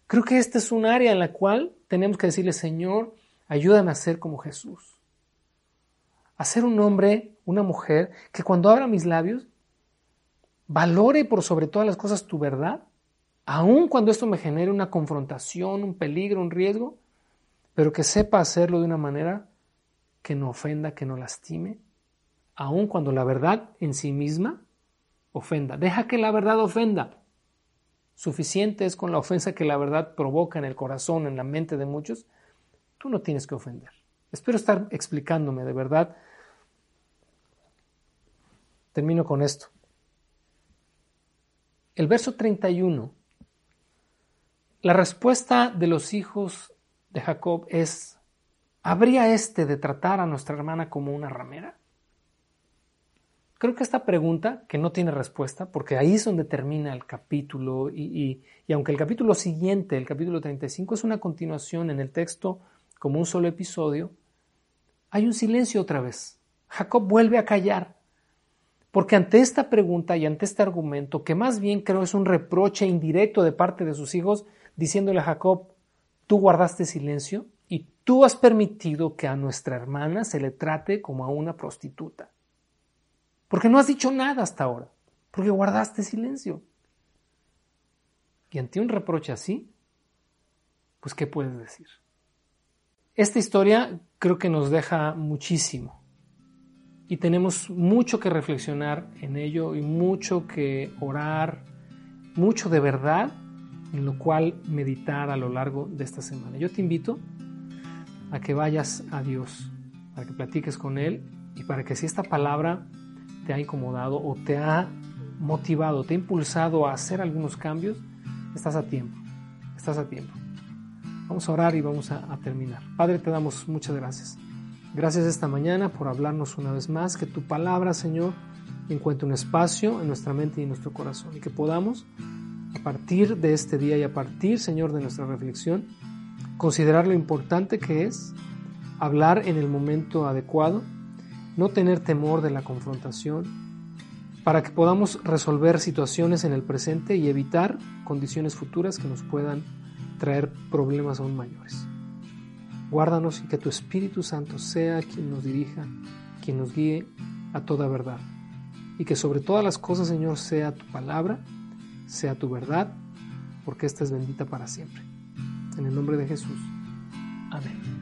Creo que este es un área en la cual tenemos que decirle, Señor, ayúdame a ser como Jesús. A ser un hombre, una mujer, que cuando abra mis labios, valore por sobre todas las cosas tu verdad aun cuando esto me genere una confrontación, un peligro, un riesgo, pero que sepa hacerlo de una manera que no ofenda, que no lastime, aun cuando la verdad en sí misma ofenda. Deja que la verdad ofenda. Suficiente es con la ofensa que la verdad provoca en el corazón, en la mente de muchos. Tú no tienes que ofender. Espero estar explicándome de verdad. Termino con esto. El verso 31, la respuesta de los hijos de Jacob es, ¿habría este de tratar a nuestra hermana como una ramera? Creo que esta pregunta, que no tiene respuesta, porque ahí es donde termina el capítulo, y, y, aunque el capítulo siguiente, el capítulo 35, es una continuación en el texto como un solo episodio, hay un silencio otra vez. Jacob vuelve a callar, porque ante esta pregunta y ante este argumento, que más bien creo es un reproche indirecto de parte de sus hijos, diciéndole a Jacob, tú guardaste silencio y tú has permitido que a nuestra hermana se le trate como a una prostituta. Porque no has dicho nada hasta ahora, porque guardaste silencio. Y ante un reproche así, pues ¿qué puedes decir? Esta historia creo que nos deja muchísimo y tenemos mucho que reflexionar en ello y mucho que orar, mucho de verdad en lo cual meditar a lo largo de esta semana. Yo te invito a que vayas a Dios, para que platiques con Él y para que si esta palabra te ha incomodado o te ha motivado, te ha impulsado a hacer algunos cambios, estás a tiempo, estás a tiempo. Vamos a orar y vamos a, a terminar. Padre, te damos muchas gracias. Gracias esta mañana por hablarnos una vez más, que tu palabra, Señor, encuentre un espacio en nuestra mente y en nuestro corazón y que podamos a partir de este día y a partir, Señor, de nuestra reflexión, considerar lo importante que es hablar en el momento adecuado, no tener temor de la confrontación, para que podamos resolver situaciones en el presente y evitar condiciones futuras que nos puedan traer problemas aún mayores. Guárdanos y que tu Espíritu Santo sea quien nos dirija, quien nos guíe a toda verdad. Y que sobre todas las cosas, Señor, sea tu palabra sea tu verdad, porque esta es bendita para siempre. En el nombre de Jesús. Amén.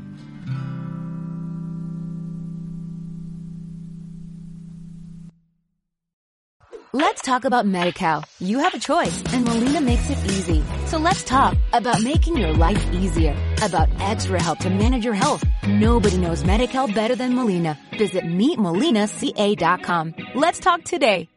Let's talk about MediCal. You have a choice and Molina makes it easy. So let's talk about making your life easier, about extra help to manage your health. Nobody knows MediCal better than Molina. Visit meetmolinaca.com. Let's talk today.